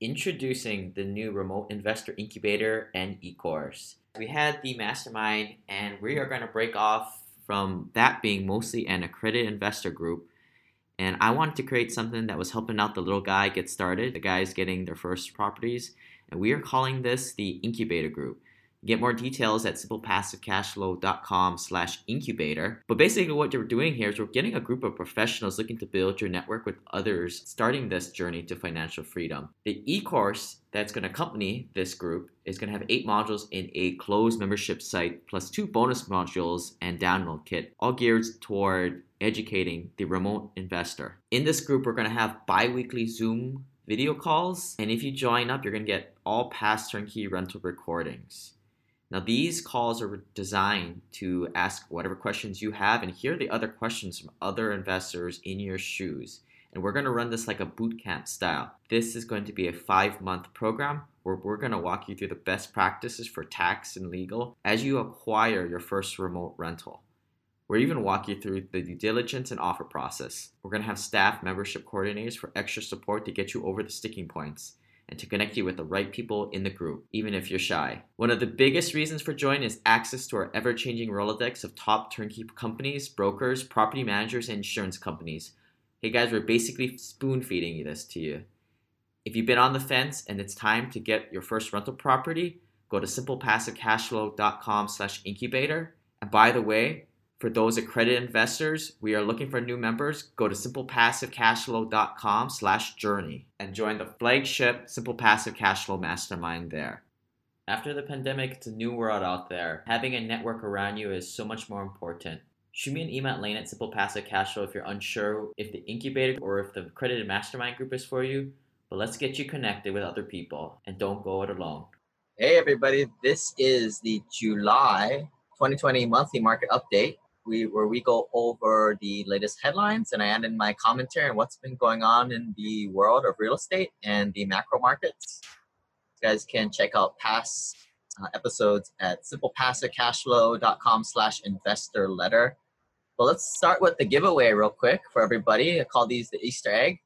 introducing the new Remote Investor Incubator and e-course. We had the mastermind, and we are going to break off from that being mostly an accredited investor group. And I wanted to create something that was helping out the little guy get started, the guys getting their first properties. And we are calling this the incubator group. Get more details at simplepassivecashflow.com slash incubator. But basically what you're doing here is we're getting a group of professionals looking to build your network with others starting this journey to financial freedom. The e-course that's going to accompany this group is going to have eight modules in a closed membership site plus two bonus modules and download kit, all geared toward educating the remote investor. In this group, we're going to have bi-weekly Zoom video calls, and if you join up, you're going to get all past turnkey rental recordings. Now, these calls are designed to ask whatever questions you have and hear the other questions from other investors in your shoes. And we're going to run this like a boot camp style. This is going to be a five month program where we're going to walk you through the best practices for tax and legal as you acquire your first remote rental. We'll even walk you through the due diligence and offer process. We're going to have staff membership coordinators for extra support to get you over the sticking points and to connect you with the right people in the group, even if you're shy. One of the biggest reasons for joining is access to our ever changing Rolodex of top turnkey companies, brokers, property managers, and insurance companies. Hey guys, we're basically spoon feeding this to you. If you've been on the fence and it's time to get your first rental property, go to simplepassivecashflow.com slash incubator. And by the way, for those accredited investors, we are looking for new members. Go to simplepassivecashflow.com slash journey and join the flagship Simple Passive Cashflow Mastermind there. After the pandemic, it's a new world out there. Having a network around you is so much more important. Shoot me an email at lane at Simple Passive Cashflow if you're unsure if the incubator or if the accredited mastermind group is for you. But let's get you connected with other people and don't go it alone. Hey everybody, this is the July 2020 monthly market update we where we go over the latest headlines and I add in my commentary on what's been going on in the world of real estate and the macro markets. You guys can check out past uh, episodes at simplepassivecashflow.com slash investor letter. But let's start with the giveaway real quick for everybody. I call these the Easter egg.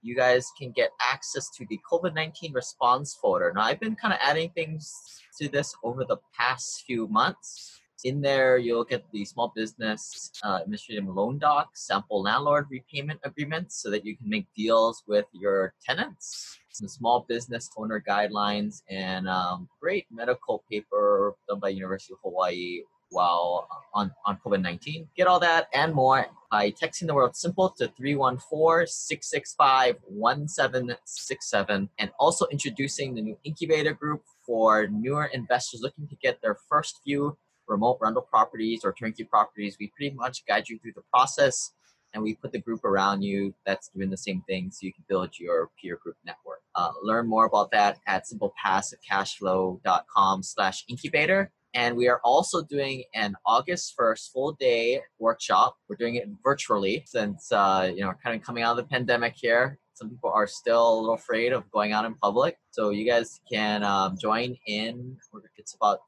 You guys can get access to the COVID 19 response folder. Now, I've been kind of adding things to this over the past few months in there, you'll get the small business uh, administrative loan docs, sample landlord repayment agreements so that you can make deals with your tenants, some small business owner guidelines, and um, great medical paper done by University of Hawaii while on, on COVID-19. Get all that and more by texting the word simple to 314-665-1767 and also introducing the new incubator group for newer investors looking to get their first few remote rental properties or turnkey properties, we pretty much guide you through the process and we put the group around you that's doing the same thing so you can build your peer group network. Uh, learn more about that at simplepassivecashflow.com slash incubator. And we are also doing an August 1st full day workshop. We're doing it virtually since, uh, you know, kind of coming out of the pandemic here. Some people are still a little afraid of going out in public. So you guys can um, join in. It's about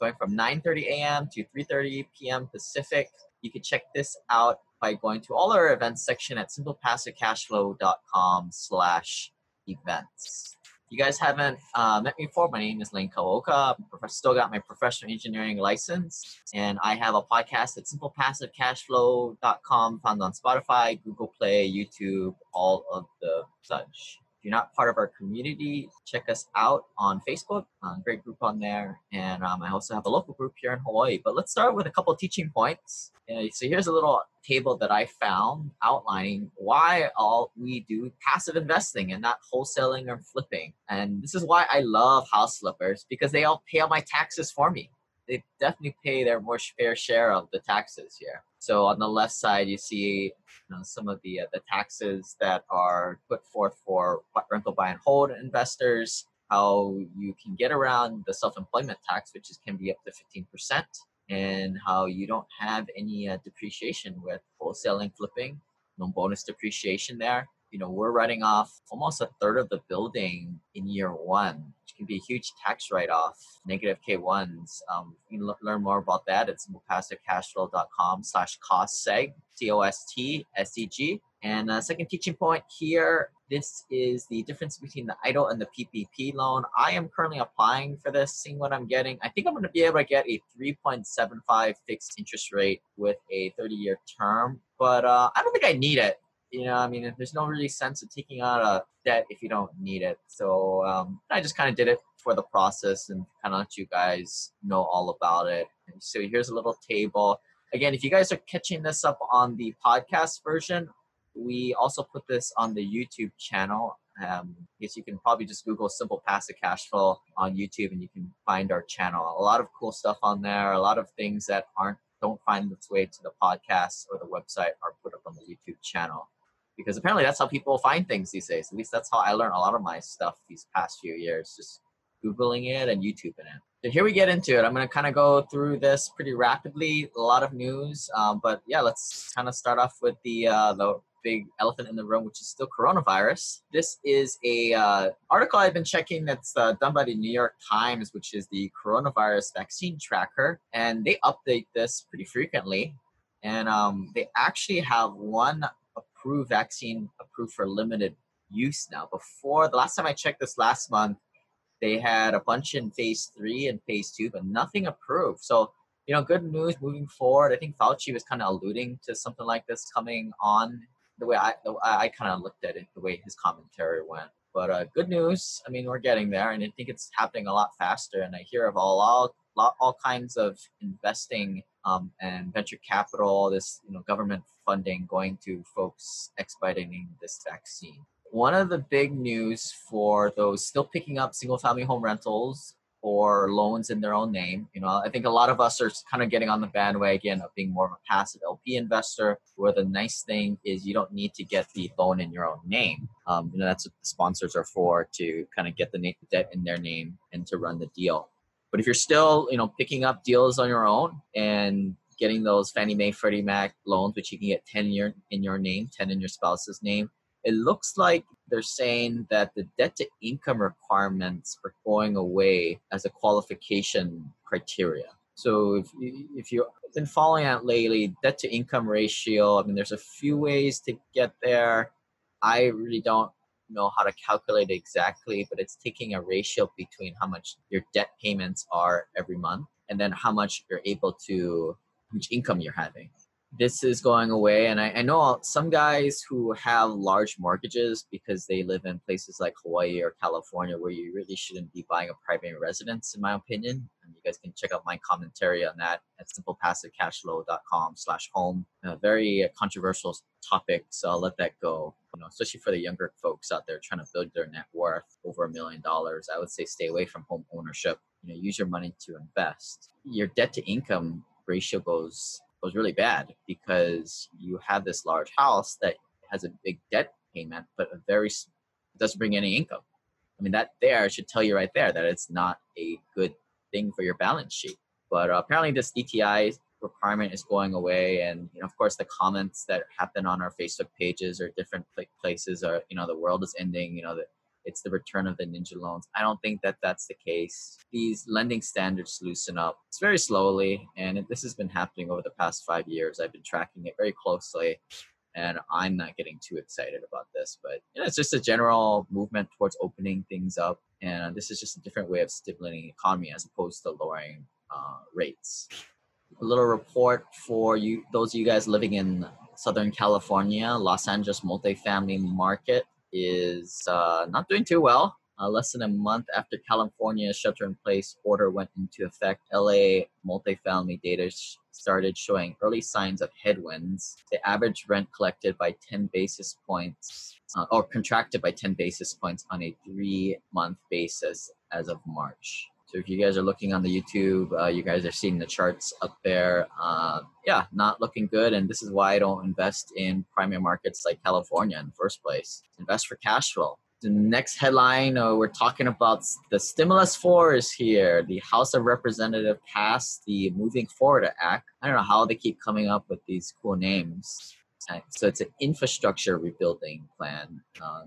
going from 9.30 a.m. to 3.30 p.m. Pacific. You can check this out by going to all our events section at simplepassivecashflow.com slash events. You guys haven't uh, met me before. My name is Lane Kawaoka. I've still got my professional engineering license, and I have a podcast at simplepassivecashflow.com, found on Spotify, Google Play, YouTube, all of the such. If you're not part of our community, check us out on Facebook. Uh, great group on there. And um, I also have a local group here in Hawaii. But let's start with a couple teaching points. Uh, so here's a little table that I found outlining why all we do passive investing and not wholesaling or flipping. And this is why I love house flippers because they all pay all my taxes for me they definitely pay their more fair share of the taxes here. So on the left side, you see you know, some of the uh, the taxes that are put forth for rental buy and hold investors. How you can get around the self-employment tax, which is, can be up to fifteen percent, and how you don't have any uh, depreciation with wholesaling, flipping, no bonus depreciation there you know, we're writing off almost a third of the building in year one, can be a huge tax write-off, negative K1s. Um, you can l- learn more about that at simplepassivecashflow.com slash cost seg, C-O-S-T-S-E-G. And uh, second teaching point here This is the difference between the EIDL and the PPP loan. I am currently applying for this, seeing what I'm getting. I think I'm going to be able to get a 3.75 fixed interest rate with a 30 year term, but uh, I don't think I need it. You know, I mean, there's no really sense of taking out a debt if you don't need it. So um, I just kind of did it for the process and kind of let you guys know all about it. So here's a little table. Again, if you guys are catching this up on the podcast version, we also put this on the YouTube channel. Um, guess you can probably just Google simple passive cash flow on YouTube and you can find our channel. A lot of cool stuff on there, a lot of things that aren't don't find its way to the podcast or the website are put up on the YouTube channel. Because apparently that's how people find things these days. At least that's how I learned a lot of my stuff these past few years, just Googling it and YouTubing it. So here we get into it. I'm going to kind of go through this pretty rapidly. A lot of news, um, but yeah, let's kind of start off with the uh, the big elephant in the room, which is still coronavirus. This is a uh, article I've been checking that's uh, done by the New York Times, which is the coronavirus vaccine tracker, and they update this pretty frequently. And um, they actually have one approved vaccine approved for limited use now. Before the last time I checked this last month, they had a bunch in phase three and phase two, but nothing approved. So you know, good news moving forward. I think Fauci was kind of alluding to something like this coming on the way I I kind of looked at it, the way his commentary went. But uh, good news. I mean, we're getting there, and I think it's happening a lot faster. And I hear of all all, all kinds of investing um, and venture capital, this you know government funding going to folks expediting this vaccine. One of the big news for those still picking up single family home rentals or loans in their own name. You know, I think a lot of us are kind of getting on the bandwagon of being more of a passive LP investor, where the nice thing is you don't need to get the loan in your own name. Um, you know, that's what the sponsors are for to kind of get the debt in their name and to run the deal. But if you're still, you know, picking up deals on your own and getting those Fannie Mae, Freddie Mac loans, which you can get 10 year in your name, 10 in your spouse's name, it looks like they're saying that the debt to income requirements are going away as a qualification criteria. So if if you've been following that lately, debt to income ratio, I mean, there's a few ways to get there. I really don't know how to calculate exactly, but it's taking a ratio between how much your debt payments are every month and then how much you're able to, which income you're having this is going away. And I, I, know some guys who have large mortgages because they live in places like Hawaii or California where you really shouldn't be buying a primary residence, in my opinion. And you guys can check out my commentary on that at simplepassivecashflow.com slash home. A very controversial topic, so I'll let that go. You know, especially for the younger folks out there trying to build their net worth over a million dollars, I would say stay away from home ownership. You know, use your money to invest. Your debt to income ratio goes was really bad because you have this large house that has a big debt payment, but a very doesn't bring any income. I mean, that there should tell you right there that it's not a good thing for your balance sheet. But uh, apparently, this DTI requirement is going away, and you know, of course, the comments that happen on our Facebook pages or different places are, you know, the world is ending. You know, that it's the return of the ninja loans. I don't think that that's the case. These lending standards loosen up. It's very slowly, and this has been happening over the past five years. I've been tracking it very closely, and I'm not getting too excited about this. But you know, it's just a general movement towards opening things up, and this is just a different way of stimulating the economy as opposed to lowering uh, rates. A little report for you, those of you guys living in Southern California, Los Angeles multifamily market is uh, not doing too well. Uh, less than a month after California's shelter-in-place order went into effect, LA multifamily data sh- started showing early signs of headwinds. The average rent collected by 10 basis points, uh, or contracted by 10 basis points on a three-month basis as of March. So if you guys are looking on the YouTube, uh, you guys are seeing the charts up there. Uh, yeah, not looking good. And this is why I don't invest in primary markets like California in the first place. Invest for cash flow. The next headline, uh, we're talking about the stimulus four is here. The House of Representatives passed the Moving Forward Act. I don't know how they keep coming up with these cool names. So it's an infrastructure rebuilding plan. Uh,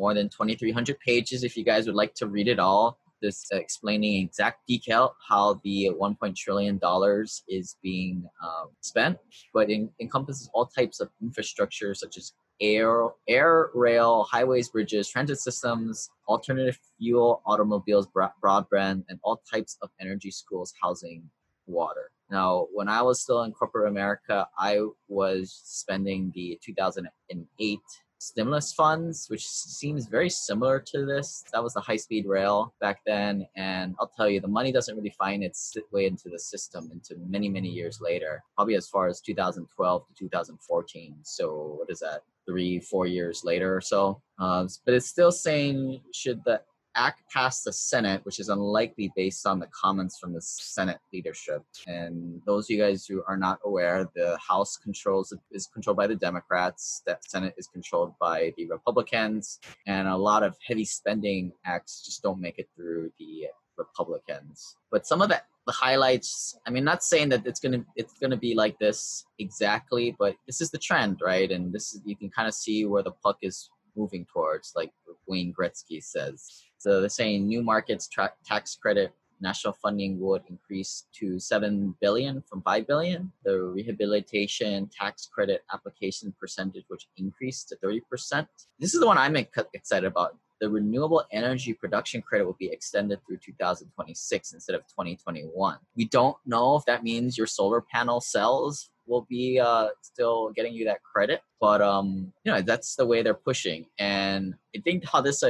more than 2,300 pages. If you guys would like to read it all, this explaining exact detail how the 1. trillion dollars is being um, spent, but it encompasses all types of infrastructure such as air, air, rail, highways, bridges, transit systems, alternative fuel, automobiles, broadband, and all types of energy, schools, housing, water. Now, when I was still in corporate America, I was spending the 2008 stimulus funds, which seems very similar to this. That was the high speed rail back then. And I'll tell you, the money doesn't really find its way into the system into many, many years later, probably as far as 2012 to 2014. So, what is that? Three, four years later or so. Uh, but it's still saying should the act passed the Senate, which is unlikely based on the comments from the Senate leadership. And those of you guys who are not aware, the House controls is controlled by the Democrats, the Senate is controlled by the Republicans, and a lot of heavy spending acts just don't make it through the Republicans. But some of the, the highlights, I mean, not saying that it's gonna it's gonna be like this exactly, but this is the trend, right? And this is you can kind of see where the puck is moving towards, like Wayne Gretzky says. So they're saying new markets tra- tax credit national funding would increase to 7 billion from 5 billion. The rehabilitation tax credit application percentage which increased to 30%. This is the one I'm excited about. The renewable energy production credit will be extended through 2026 instead of 2021. We don't know if that means your solar panel cells will be uh, still getting you that credit, but um, you know that's the way they're pushing. And I think how this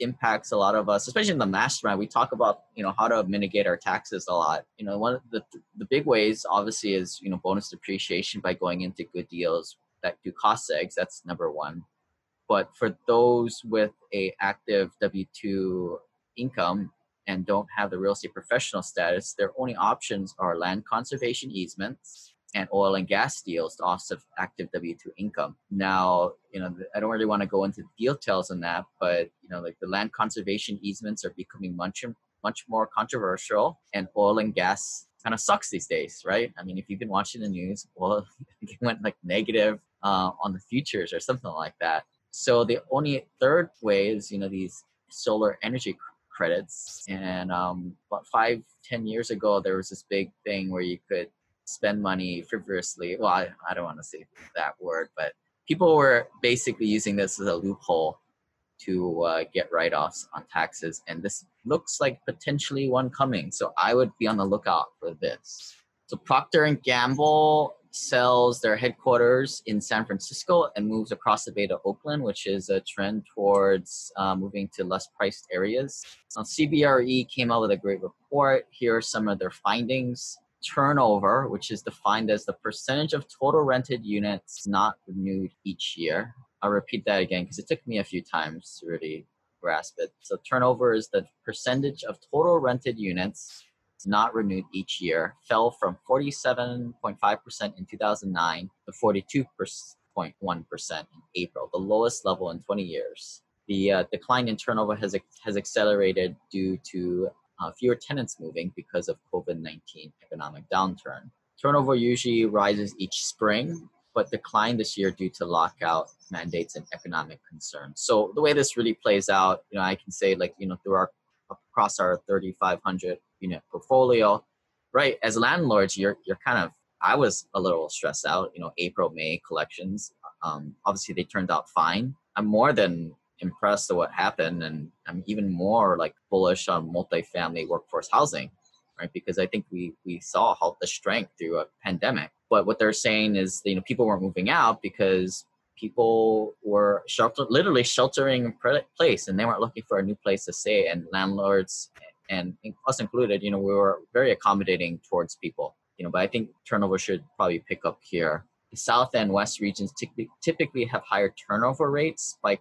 impacts a lot of us, especially in the mastermind. We talk about you know how to mitigate our taxes a lot. You know, one of the the big ways obviously is you know bonus depreciation by going into good deals that do cost segs. That's number one. But for those with a active W two income and don't have the real estate professional status, their only options are land conservation easements and oil and gas deals to offset active W2 income. Now, you know, I don't really want to go into details on that, but you know, like the land conservation easements are becoming much much more controversial, and oil and gas kind of sucks these days, right? I mean, if you've been watching the news, well, it went like negative uh, on the futures or something like that. So the only third way is, you know, these solar energy credits. And um, about five, ten years ago, there was this big thing where you could spend money frivolously. Well, I, I don't want to say that word, but people were basically using this as a loophole to uh, get write-offs on taxes, and this looks like potentially one coming. So I would be on the lookout for this. So Procter and Gamble sells their headquarters in San Francisco and moves across the bay to Oakland, which is a trend towards uh, moving to less priced areas. Now, CBRE came out with a great report. Here are some of their findings turnover, which is defined as the percentage of total rented units not renewed each year. I'll repeat that again because it took me a few times to really grasp it. So, turnover is the percentage of total rented units not renewed each year, fell from 47.5% in 2009 to 42.1% in April, the lowest level in 20 years. The uh, decline in turnover has, has accelerated due to uh, fewer tenants moving because of COVID 19 economic downturn. Turnover usually rises each spring, but declined this year due to lockout mandates and economic concerns. So the way this really plays out, you know, I can say like, you know, through our across our 3,500 unit portfolio, right? As landlords, you're you're kind of I was a little stressed out. You know, April, May collections. Um, obviously, they turned out fine. I'm more than impressed at what happened and I'm even more like bullish on multifamily workforce housing, right? Because I think we we saw how the strength through a pandemic. But what they're saying is you know people weren't moving out because people were shelter literally sheltering in place and they weren't looking for a new place to stay and landlords and us included you know we were very accommodating towards people you know but i think turnover should probably pick up here the south and west regions typically, typically have higher turnover rates by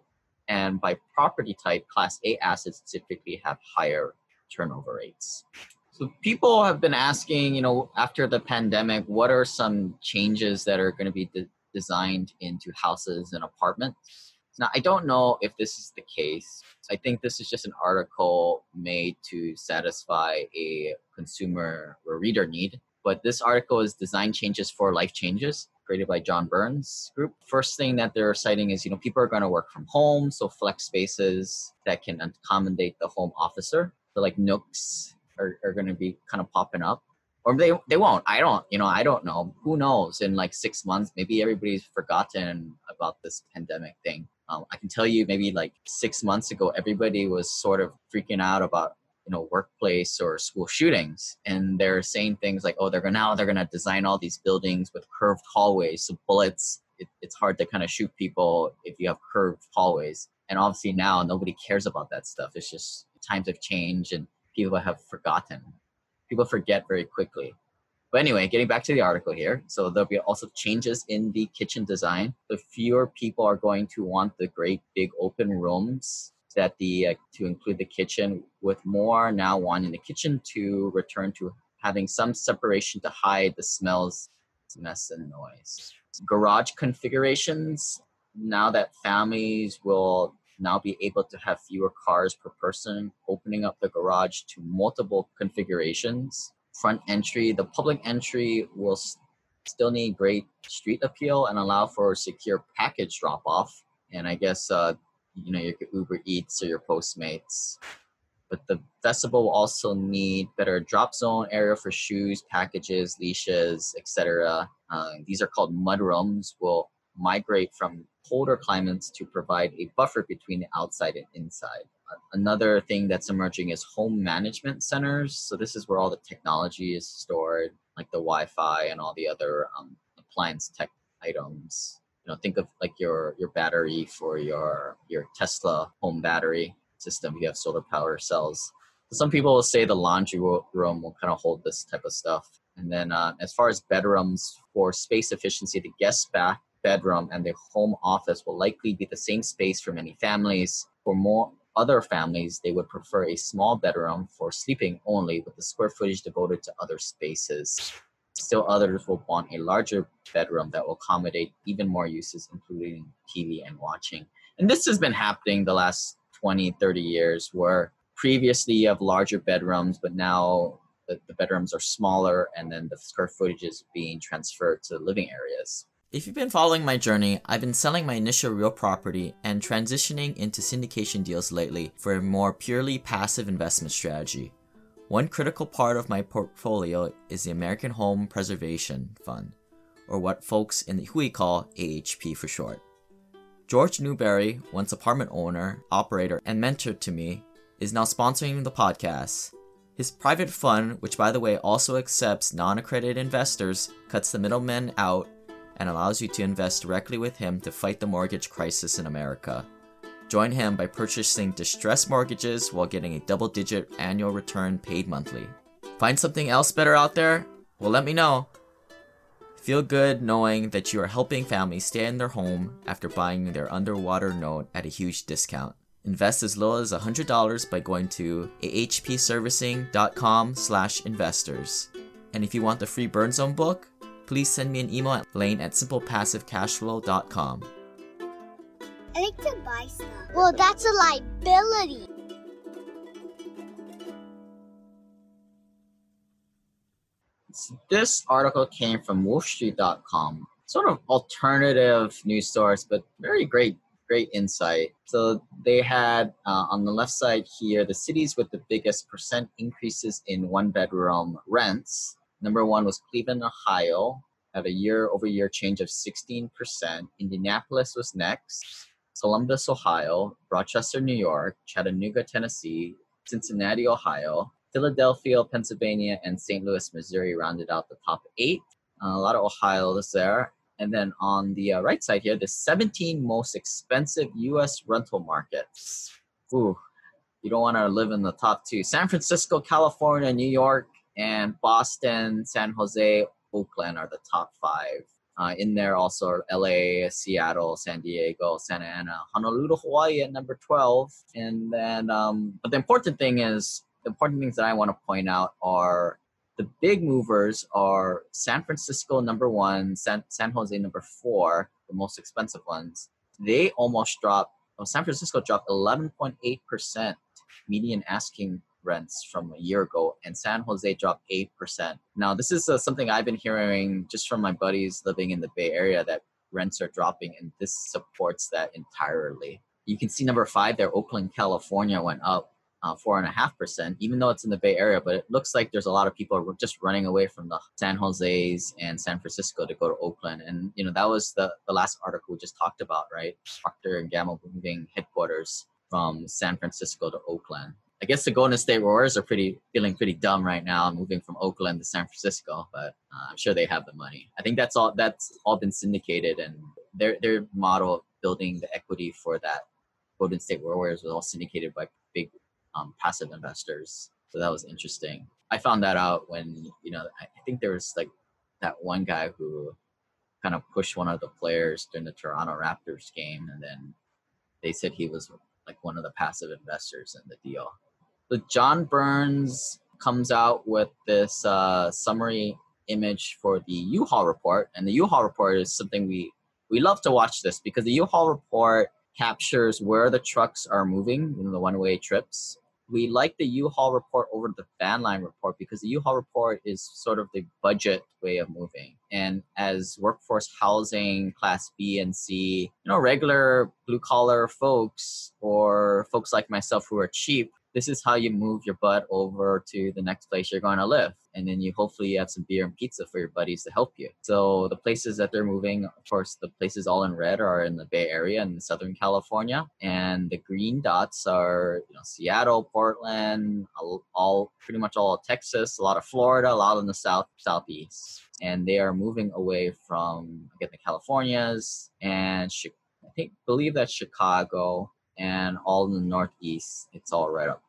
and by property type, Class A assets typically have higher turnover rates. So people have been asking, you know, after the pandemic, what are some changes that are going to be de- designed into houses and apartments? Now, I don't know if this is the case. I think this is just an article made to satisfy a consumer or reader need. But this article is design changes for life changes created by John Burns group. First thing that they're citing is, you know, people are going to work from home, so flex spaces that can accommodate the home officer. So like nooks are, are going to be kind of popping up. or they they won't. I don't, you know, I don't know. Who knows? In like six months, maybe everybody's forgotten about this pandemic thing. Um, I can tell you, maybe like six months ago, everybody was sort of freaking out about you know workplace or school shootings, and they're saying things like, "Oh, they're gonna now they're gonna design all these buildings with curved hallways, so bullets." It, it's hard to kind of shoot people if you have curved hallways. And obviously now nobody cares about that stuff. It's just times have changed and people have forgotten people forget very quickly. But anyway, getting back to the article here. So there'll be also changes in the kitchen design. The fewer people are going to want the great big open rooms that the uh, to include the kitchen with more now wanting the kitchen to return to having some separation to hide the smells, mess and noise. Garage configurations now that families will now be able to have fewer cars per person, opening up the garage to multiple configurations. Front entry, the public entry will s- still need great street appeal and allow for secure package drop off. And I guess, uh, you know, your Uber Eats or your Postmates. But the vestibule will also need better drop zone area for shoes, packages, leashes, etc. Uh, these are called mud rooms. Will migrate from colder climates to provide a buffer between the outside and inside. Another thing that's emerging is home management centers. So this is where all the technology is stored, like the Wi-Fi and all the other um, appliance tech items. You know, think of like your your battery for your your Tesla home battery system. You have solar power cells. Some people will say the laundry room will kind of hold this type of stuff. And then uh, as far as bedrooms for space efficiency, the guest bath bedroom and the home office will likely be the same space for many families. For more other families, they would prefer a small bedroom for sleeping only with the square footage devoted to other spaces. Still others will want a larger bedroom that will accommodate even more uses, including TV and watching. And this has been happening the last 20, 30 years where previously you have larger bedrooms, but now the, the bedrooms are smaller and then the square footage is being transferred to living areas. If you've been following my journey, I've been selling my initial real property and transitioning into syndication deals lately for a more purely passive investment strategy. One critical part of my portfolio is the American Home Preservation Fund, or what folks in the Hui call AHP for short. George Newbery, once apartment owner, operator, and mentor to me, is now sponsoring the podcast. His private fund, which by the way also accepts non accredited investors, cuts the middlemen out and allows you to invest directly with him to fight the mortgage crisis in America. Join him by purchasing distressed mortgages while getting a double digit annual return paid monthly. Find something else better out there? Well, let me know. Feel good knowing that you are helping families stay in their home after buying their underwater note at a huge discount. Invest as little as $100 by going to ahpservicing.com/investors. And if you want the free Burn Zone book, please send me an email at lane at simplepassivecashflow.com. I like to buy stuff. Well, that's a liability. This article came from wolfstreet.com, sort of alternative news source, but very great, great insight. So they had uh, on the left side here the cities with the biggest percent increases in one bedroom rents Number one was Cleveland, Ohio, at a year over year change of 16%. Indianapolis was next. Columbus, Ohio, Rochester, New York, Chattanooga, Tennessee, Cincinnati, Ohio, Philadelphia, Pennsylvania, and St. Louis, Missouri rounded out the top eight. Uh, a lot of Ohio's there. And then on the uh, right side here, the 17 most expensive U.S. rental markets. Ooh, you don't want to live in the top two. San Francisco, California, New York, and Boston, San Jose, Oakland are the top five. Uh, in there also are LA, Seattle, San Diego, Santa Ana, Honolulu, Hawaii at number 12. And then, um, but the important thing is, the important things that I want to point out are the big movers are San Francisco number one, San, San Jose number four, the most expensive ones. They almost dropped, well, San Francisco dropped 11.8% median asking rents from a year ago, and San Jose dropped 8%. Now, this is uh, something I've been hearing just from my buddies living in the Bay Area that rents are dropping, and this supports that entirely. You can see number five there, Oakland, California went up uh, four and a half percent, even though it's in the Bay Area. But it looks like there's a lot of people just running away from the San Jose's and San Francisco to go to Oakland. And you know that was the the last article we just talked about, right? Procter and Gamble moving headquarters from San Francisco to Oakland. I guess the Golden State Warriors are pretty feeling pretty dumb right now, moving from Oakland to San Francisco. But uh, I'm sure they have the money. I think that's all. That's all been syndicated, and their their model of building the equity for that Golden State Warriors was all syndicated by big um, passive investors. So that was interesting. I found that out when you know I think there was like that one guy who kind of pushed one of the players during the Toronto Raptors game, and then they said he was like one of the passive investors in the deal. So John Burns comes out with this uh, summary image for the U-Haul report, and the U-Haul report is something we we love to watch this because the U-Haul report captures where the trucks are moving in the one-way trips. We like the U-Haul report over the van line report because the U-Haul report is sort of the budget way of moving. And as workforce housing, class B and C, you know, regular blue collar folks or folks like myself who are cheap, this is how you move your butt over to the next place you're going to live. And then you hopefully you have some beer and pizza for your buddies to help you. So the places that they're moving of course the places all in red are in the bay area and southern california. And the green dots are you know seattle portland all, all pretty much all texas a lot of florida a lot in the south southeast. And they are moving away from again the californias and i think believe that's chicago and all in the northeast. It's all right up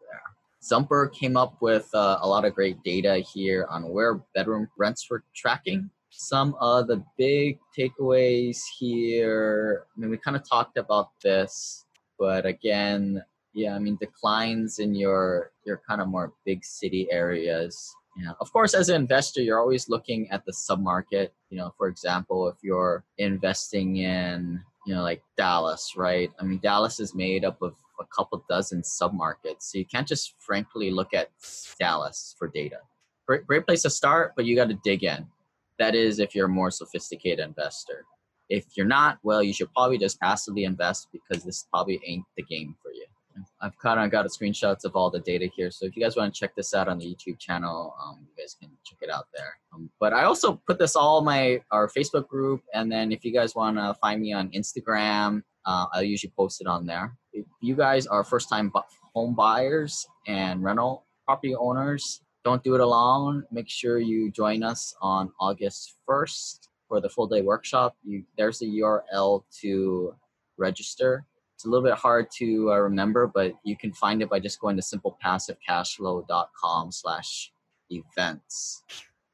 Zumper came up with uh, a lot of great data here on where bedroom rents were tracking. Some of the big takeaways here, I mean, we kind of talked about this, but again, yeah, I mean, declines in your your kind of more big city areas. Yeah, of course, as an investor, you're always looking at the submarket. You know, for example, if you're investing in you know like Dallas, right? I mean, Dallas is made up of couple dozen submarkets. So you can't just frankly look at Dallas for data. Great, great place to start, but you got to dig in. That is if you're a more sophisticated investor. If you're not, well, you should probably just passively invest because this probably ain't the game for you. I've kind of got a screenshots of all the data here. So if you guys want to check this out on the YouTube channel, um, you guys can check it out there. Um, but I also put this all my our Facebook group, and then if you guys want to find me on Instagram, uh, I usually post it on there. If you guys are first time home buyers and rental property owners, don't do it alone. Make sure you join us on August 1st for the full day workshop. You, there's a URL to register. It's a little bit hard to uh, remember, but you can find it by just going to simplepassivecashflow.com slash events.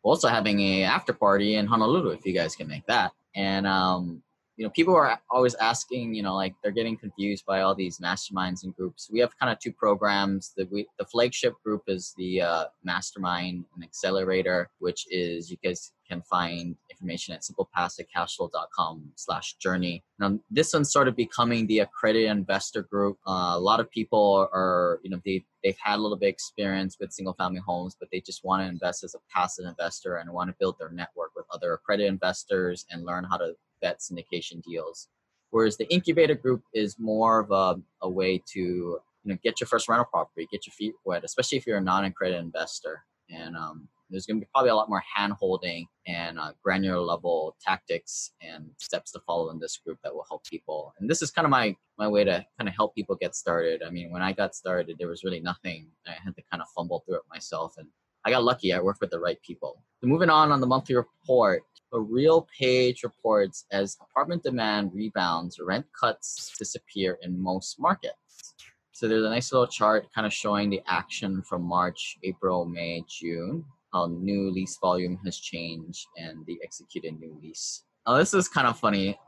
We're also having a after party in Honolulu if you guys can make that. And um, you know, people are always asking, you know, like they're getting confused by all these masterminds and groups. We have kind of two programs. The we, the flagship group is the uh, mastermind and accelerator, which is you guys can find information at simplepassivecashflow.com slash journey. Now, this one's sort of becoming the accredited investor group. Uh, a lot of people are, you know, they, they've had a little bit experience with single family homes, but they just want to invest as a passive investor and want to build their network with other accredited investors and learn how to vet syndication deals. Whereas the incubator group is more of a, a way to you know get your first rental property, get your feet wet, especially if you're a non-accredited investor. And um, there's going to be probably a lot more hand holding and uh, granular level tactics and steps to follow in this group that will help people. And this is kind of my my way to kind of help people get started. I mean, when I got started, there was really nothing. I had to kind of fumble through it myself, and I got lucky. I worked with the right people. So moving on on the monthly report, a RealPage reports as apartment demand rebounds, rent cuts disappear in most markets. So there's a nice little chart kind of showing the action from March, April, May, June, how new lease volume has changed and the executed new lease. Now this is kind of funny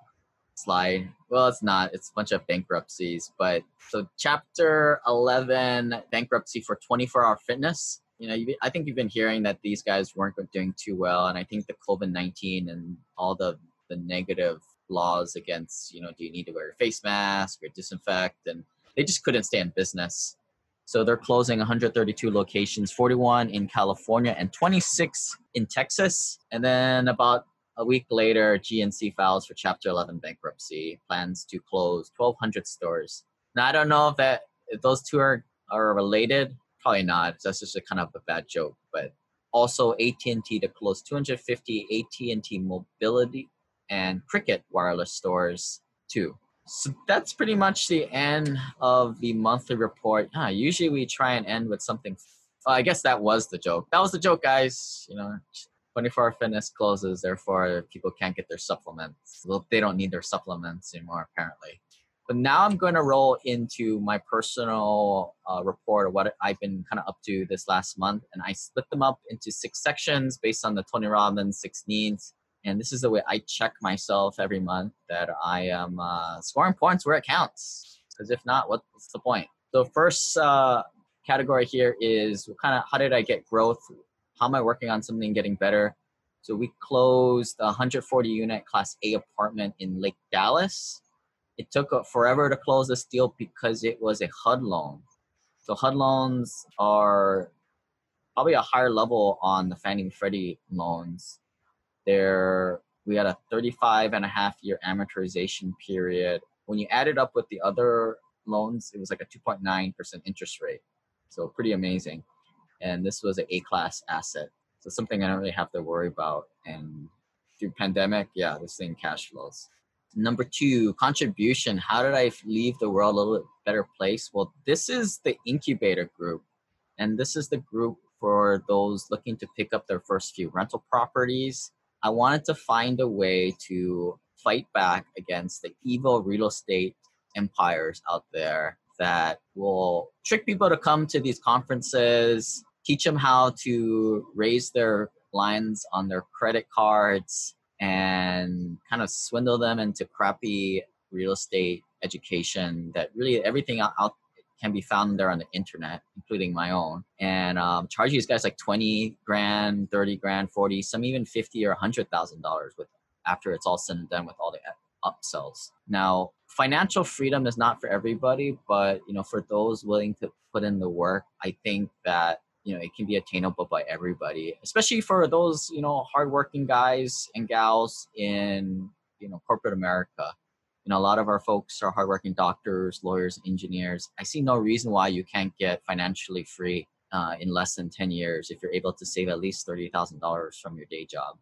slide. Well, it's not. It's a bunch of bankruptcies. But so chapter 11, bankruptcy for 24 Hour Fitness you know, I think you've been hearing that these guys weren't doing too well, and I think the COVID nineteen and all the the negative laws against, you know, do you need to wear a face mask or disinfect, and they just couldn't stay in business. So they're closing 132 locations, 41 in California and 26 in Texas. And then about a week later, GNC files for Chapter 11 bankruptcy, plans to close 1,200 stores. Now I don't know if that if those two are are related? Probably not. That's just a kind of a bad joke. But also AT&T to close 250 AT&T mobility and Cricket wireless stores too. So that's pretty much the end of the monthly report. Usually we try and end with something. Oh, I guess that was the joke. That was the joke, guys. You know, 24 Hour Fitness closes, therefore people can't get their supplements. Well, they don't need their supplements anymore, apparently. But now I'm going to roll into my personal uh, report of what I've been kind of up to this last month, and I split them up into six sections based on the Tony Robbins six needs and this is the way I check myself every month that I am uh, scoring points where it counts. Because if not, what's the point? So first uh, category here is kind of how did I get growth? How am I working on something getting better? So we closed a 140 unit Class A apartment in Lake Dallas. It took forever to close this deal because it was a HUD loan. So HUD loans are probably a higher level on the Fannie and Freddie loans there we had a 35 and a half year amortization period. When you add it up with the other loans, it was like a 2.9% interest rate. So pretty amazing. And this was an A class asset. So something I don't really have to worry about. And through pandemic, yeah, this thing cash flows. Number two, contribution. How did I leave the world a little better place? Well, this is the incubator group. And this is the group for those looking to pick up their first few rental properties I wanted to find a way to fight back against the evil real estate empires out there that will trick people to come to these conferences, teach them how to raise their lines on their credit cards, and kind of swindle them into crappy real estate education that really everything out, can be found there on the internet, including my own, and um, charge these guys like 20 grand, 30 grand, 40, some even 50 or $100,000 with after it's all said and done with all the upsells. Now, financial freedom is not for everybody, but you know, for those willing to put in the work, I think that you know it can be attainable by everybody, especially for those you know hardworking guys and gals in you know corporate America. You know a lot of our folks are hardworking doctors lawyers engineers. I see no reason why you can't get financially free uh, in less than 10 years if you're able to save at least $30000 from your day job.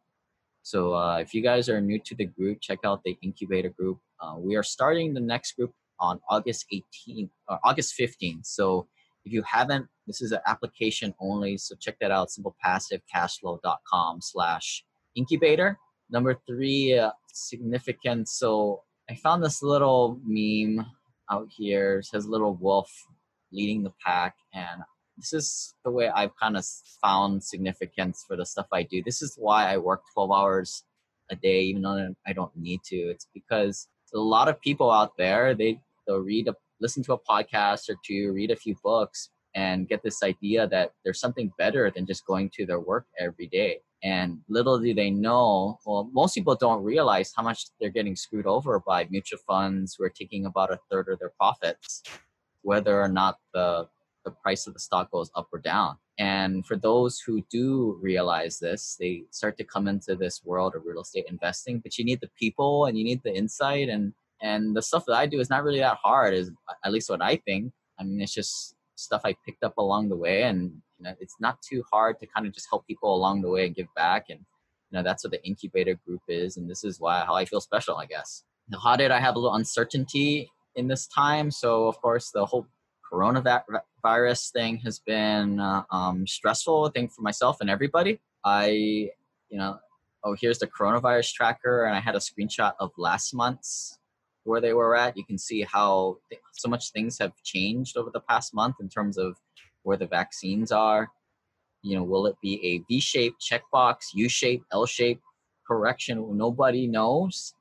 So uh, if you guys are new to the group check out the incubator group. Uh, we are starting the next group on august 18th or uh, august 15th so if you haven't this is an application only so check that out simplepassivecashflow.com slash incubator number three uh, significant so I found this little meme out here. It says little wolf leading the pack, and this is the way I've kind of found significance for the stuff I do. This is why I work 12 hours a day, even though I don't need to. It's because a lot of people out there they they'll read a listen to a podcast or to read a few books, and get this idea that there's something better than just going to their work every day. And little do they know, well, most people don't realize how much they're getting screwed over by mutual funds who are taking about a third of their profits, whether or not the, the price of the stock goes up or down. And for those who do realize this, they start to come into this world of real estate investing. But you need the people and you need the insight and and the stuff that I do is not really that hard, is at least what I think. I mean, it's just stuff I picked up along the way, and you know, it's not too hard to kind of just help people along the way and give back. And you know, that's what the incubator group is, and this is why how I feel special, I guess. How did I have a little uncertainty in this time? So, of course, the whole coronavirus thing has been uh, um, stressful. I think for myself and everybody. I, you know, oh, here's the coronavirus tracker, and I had a screenshot of last month's where they were at. You can see how th- so much things have changed over the past month in terms of where the vaccines are. You know, will it be a V-shaped checkbox, U-shape, L-shape correction? Nobody knows.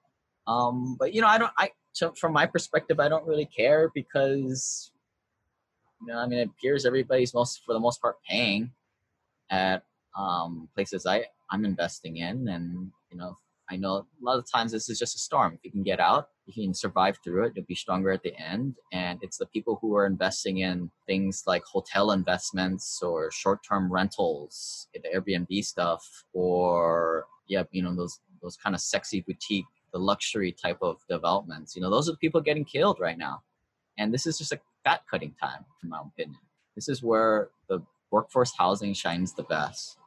Um, but you know, I don't. I from my perspective, I don't really care because you know, I mean, it appears everybody's most for the most part paying at um, places I I'm investing in, and you know, I know a lot of times this is just a storm. If you can get out, you can survive through it, you'll be stronger at the end. And it's the people who are investing in things like hotel investments or short-term rentals, the Airbnb stuff, or yeah, you know those those kind of sexy boutique, the luxury type of developments. You know, those are the people getting killed right now. And this is just a fat cutting time, in my opinion. This is where the workforce housing shines the best.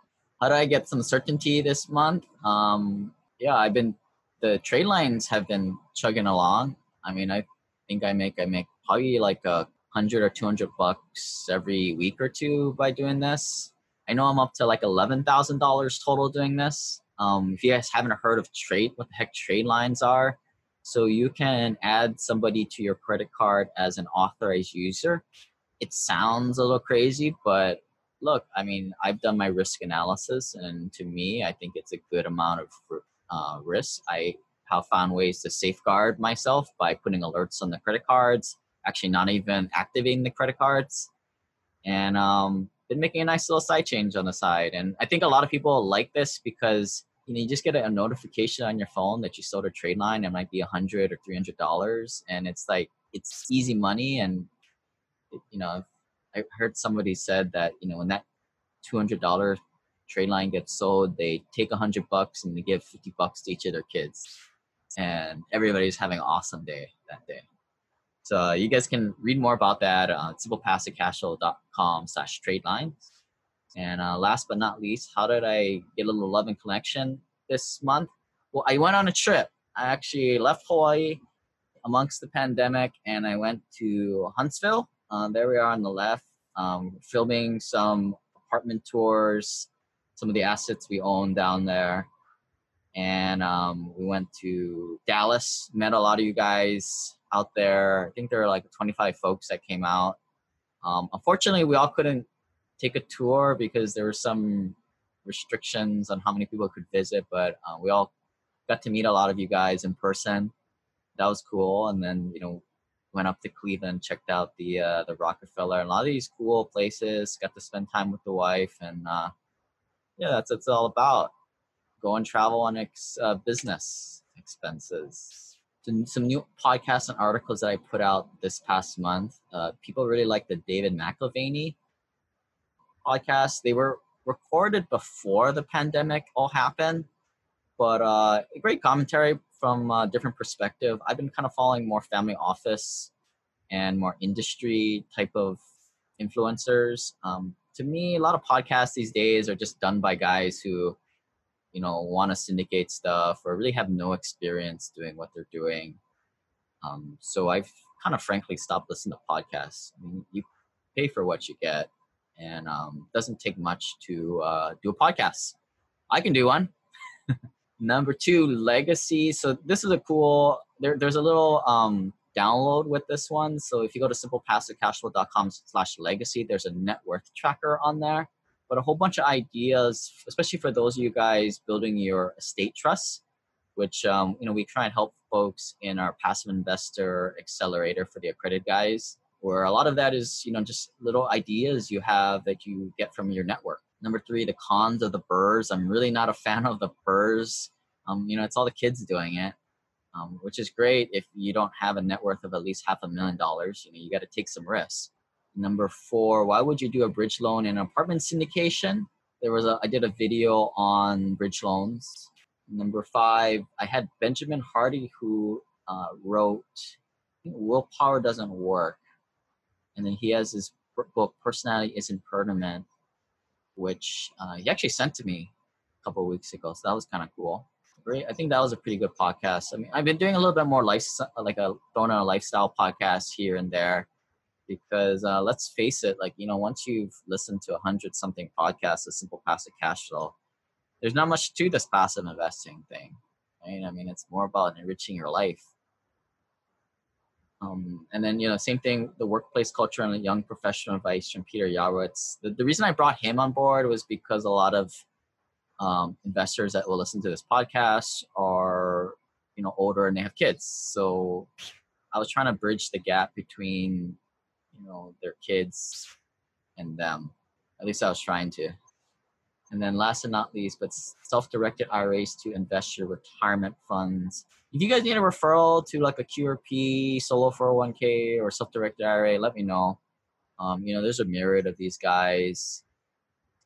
How do I get some certainty this month? Um, yeah, I've been the trade lines have been chugging along. I mean, I think I make I make probably like a hundred or two hundred bucks every week or two by doing this. I know I'm up to like eleven thousand dollars total doing this. Um, if you guys haven't heard of trade, what the heck trade lines are, so you can add somebody to your credit card as an authorized user. It sounds a little crazy, but look, I mean, I've done my risk analysis, and to me, I think it's a good amount of uh, risk. I have found ways to safeguard myself by putting alerts on the credit cards, actually not even activating the credit cards, and um, been making a nice little side change on the side. And I think a lot of people like this because you know you just get a, notification on your phone that you sold a trade line. It might be a hundred or three hundred dollars, and it's like it's easy money. And you know, I heard somebody said that you know when that two hundred dollar trade line gets sold, they take a hundred bucks and they give fifty bucks to each of their kids, and everybody's having an awesome day that day. So uh, you guys can read more about that on simplepassivecashflow.com slash trade lines. And uh, last but not least, how did I get a little love and connection this month? Well, I went on a trip. I actually left Hawaii amongst the pandemic and I went to Huntsville. Uh, there we are on the left, um, filming some apartment tours, some of the assets we own down there. And um, we went to Dallas, met a lot of you guys out there. I think there were like 25 folks that came out. Um, unfortunately, we all couldn't take a tour because there were some restrictions on how many people could visit, but uh, we all got to meet a lot of you guys in person. That was cool. And then, you know, went up to Cleveland, checked out the uh, the Rockefeller, and a lot of these cool places. Got to spend time with the wife, and uh, yeah, that's what it's all about. Go and travel on ex- uh, business expenses. Some, new podcasts and articles that I put out this past month. Uh, people really like the David McAlvany podcast. They were recorded before the pandemic all happened, but uh, great commentary from a different perspective. I've been kind of following more family office and more industry type of influencers. Um, to me, a lot of podcasts these days are just done by guys who, you know, want to syndicate stuff or really have no experience doing what they're doing. Um, so I've kind of frankly stopped listening to podcasts. I mean, you pay for what you get and um, doesn't take much to uh, do a podcast. I can do one. Number two, legacy. So this is a cool. There, there's a little um, download with this one. So if you go to simplepassivecashflow.com slash legacy, there's a net worth tracker on there. But a whole bunch of ideas, especially for those of you guys building your estate trusts, which um, you know we try and help folks in our passive investor accelerator for the accredited guys where a lot of that is you know just little ideas you have that you get from your network number three the cons of the BRRRRs. i'm really not a fan of the BRRRRs. um, you know it's all the kids doing it um, which is great if you don't have a net worth of at least half a million dollars you know you got to take some risks. Number four why would you do a bridge loan in an apartment syndication? There was a i did a video on bridge loans. Number five i had benjamin hardy who uh, wrote willpower doesn't work. And then he has his book personality isn't permanent which uh, he actually sent to me a couple weeks ago so that was kind of cool great. I think that was a pretty good podcast. I mean i've been doing a little bit more life like a throwing a lifestyle podcast here and there because uh, let's face it like you know once you've listened to a hundred something podcasts of simple passive cash flow there's not much to this passive investing thing right? I mean it's more about enriching your life. Um, and then, you know, same thing, the workplace culture and the young professional advice from Peter Yarwitz. The, the reason I brought him on board was because a lot of um, investors that will listen to this podcast are, you know, older and they have kids. So I was trying to bridge the gap between, you know, their kids and them. At least I was trying to. And then last and not least, but self-directed IRAs to invest your retirement funds. If you guys need a referral to like a QRP, solo 401k, or self-directed IRA, let me know. Um, you know, there's a myriad of these guys,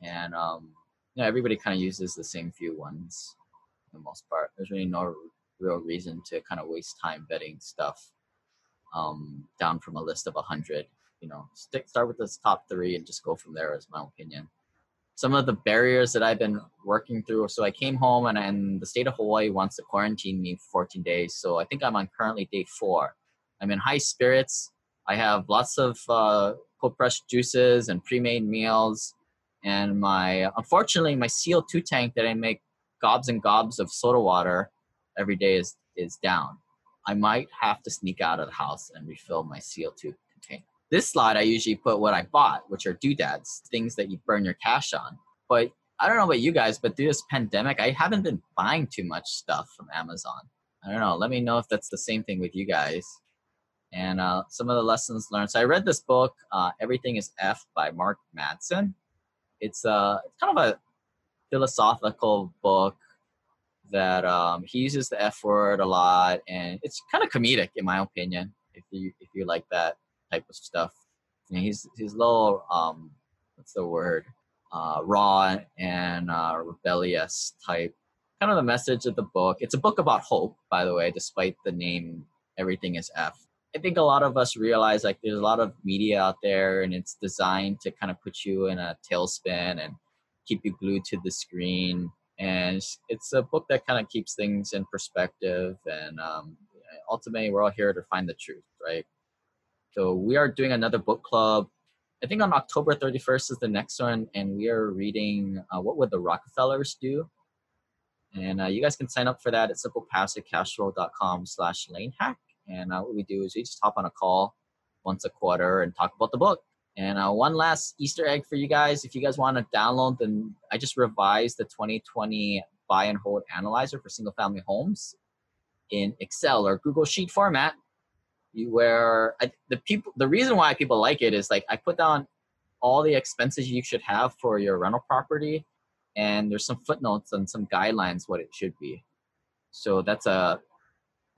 and um, you know, everybody kind of uses the same few ones for the most part. There's really no real reason to kind of waste time vetting stuff um, down from a list of a hundred. you know, stick start with this top three and just go from there. Is my opinion. Some of the barriers that I've been working through. So I came home and, and the state of Hawaii wants to quarantine me for 14 days. So I think I'm on currently day four. I'm in high spirits. I have lots of uh, cold pressed juices and pre-made meals, and my unfortunately my CO2 tank that I make gobs and gobs of soda water every day is is down. I might have to sneak out of the house and refill my CO2 container. This slide I usually put what I bought, which are doodads, things that you burn your cash on. But I don't know about you guys, but through this pandemic, I haven't been buying too much stuff from Amazon. I don't know. Let me know if that's the same thing with you guys and uh, some of the lessons learned. So I read this book, uh, Everything is F by Mark Manson. It's, uh, it's kind of a philosophical book that um, he uses the F word a lot, and it's kind of comedic in my opinion. If you if you like that type of stuff, he's he's a little um, what's the word uh, raw and uh, rebellious type. Kind of the message of the book. It's a book about hope, by the way, despite the name. Everything is F I think a lot of us realize like there's a lot of media out there and it's designed to kind of put you in a tailspin and keep you glued to the screen. And it's a book that kind of keeps things in perspective. And um, ultimately, we're all here to find the truth, right? So we are doing another book club. I think on October 31st is the next one, and we are reading uh, What Would the Rockefellers Do? And uh, you guys can sign up for that at simplepassivecashflow.com slash lanehack. And uh, what we do is we just hop on a call once a quarter and talk about the book. And uh, one last Easter egg for you guys. If you guys want to download, then I just revised the 2020 buy and hold analyzer for single family homes in Excel or Google Sheet format. You where I, the people, the reason why people like it is like I put down all the expenses you should have for your rental property, and there's some footnotes and some guidelines what it should be. So that's a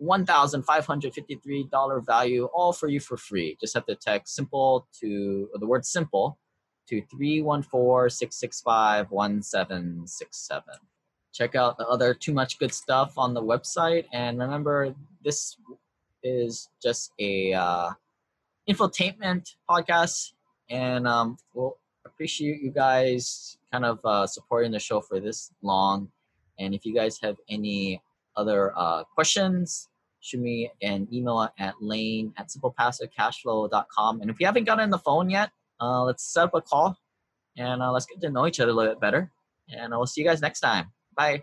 $1,553 value, all for you for free. Just have to text simple to the word simple to 314-665-1767. Check out the other Too Much Good Stuff on the website. And remember, this is just a uh, infotainment podcast. And um, we'll appreciate you guys kind of uh, supporting the show for this long. And if you guys have any other uh, questions, shoot me an email at lane at simplepassivecashflow.com. And if you haven't gotten on the phone yet, uh, let's set up a call and uh, let's get to know each other a little bit better. And I will see you guys next time. Bye.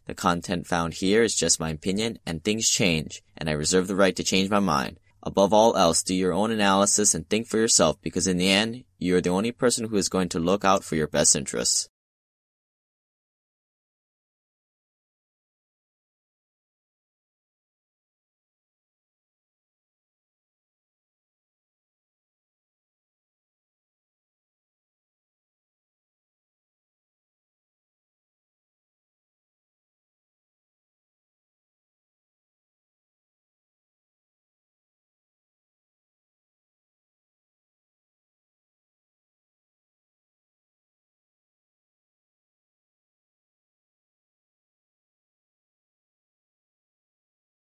The content found here is just my opinion and things change and I reserve the right to change my mind. Above all else, do your own analysis and think for yourself because in the end, you are the only person who is going to look out for your best interests.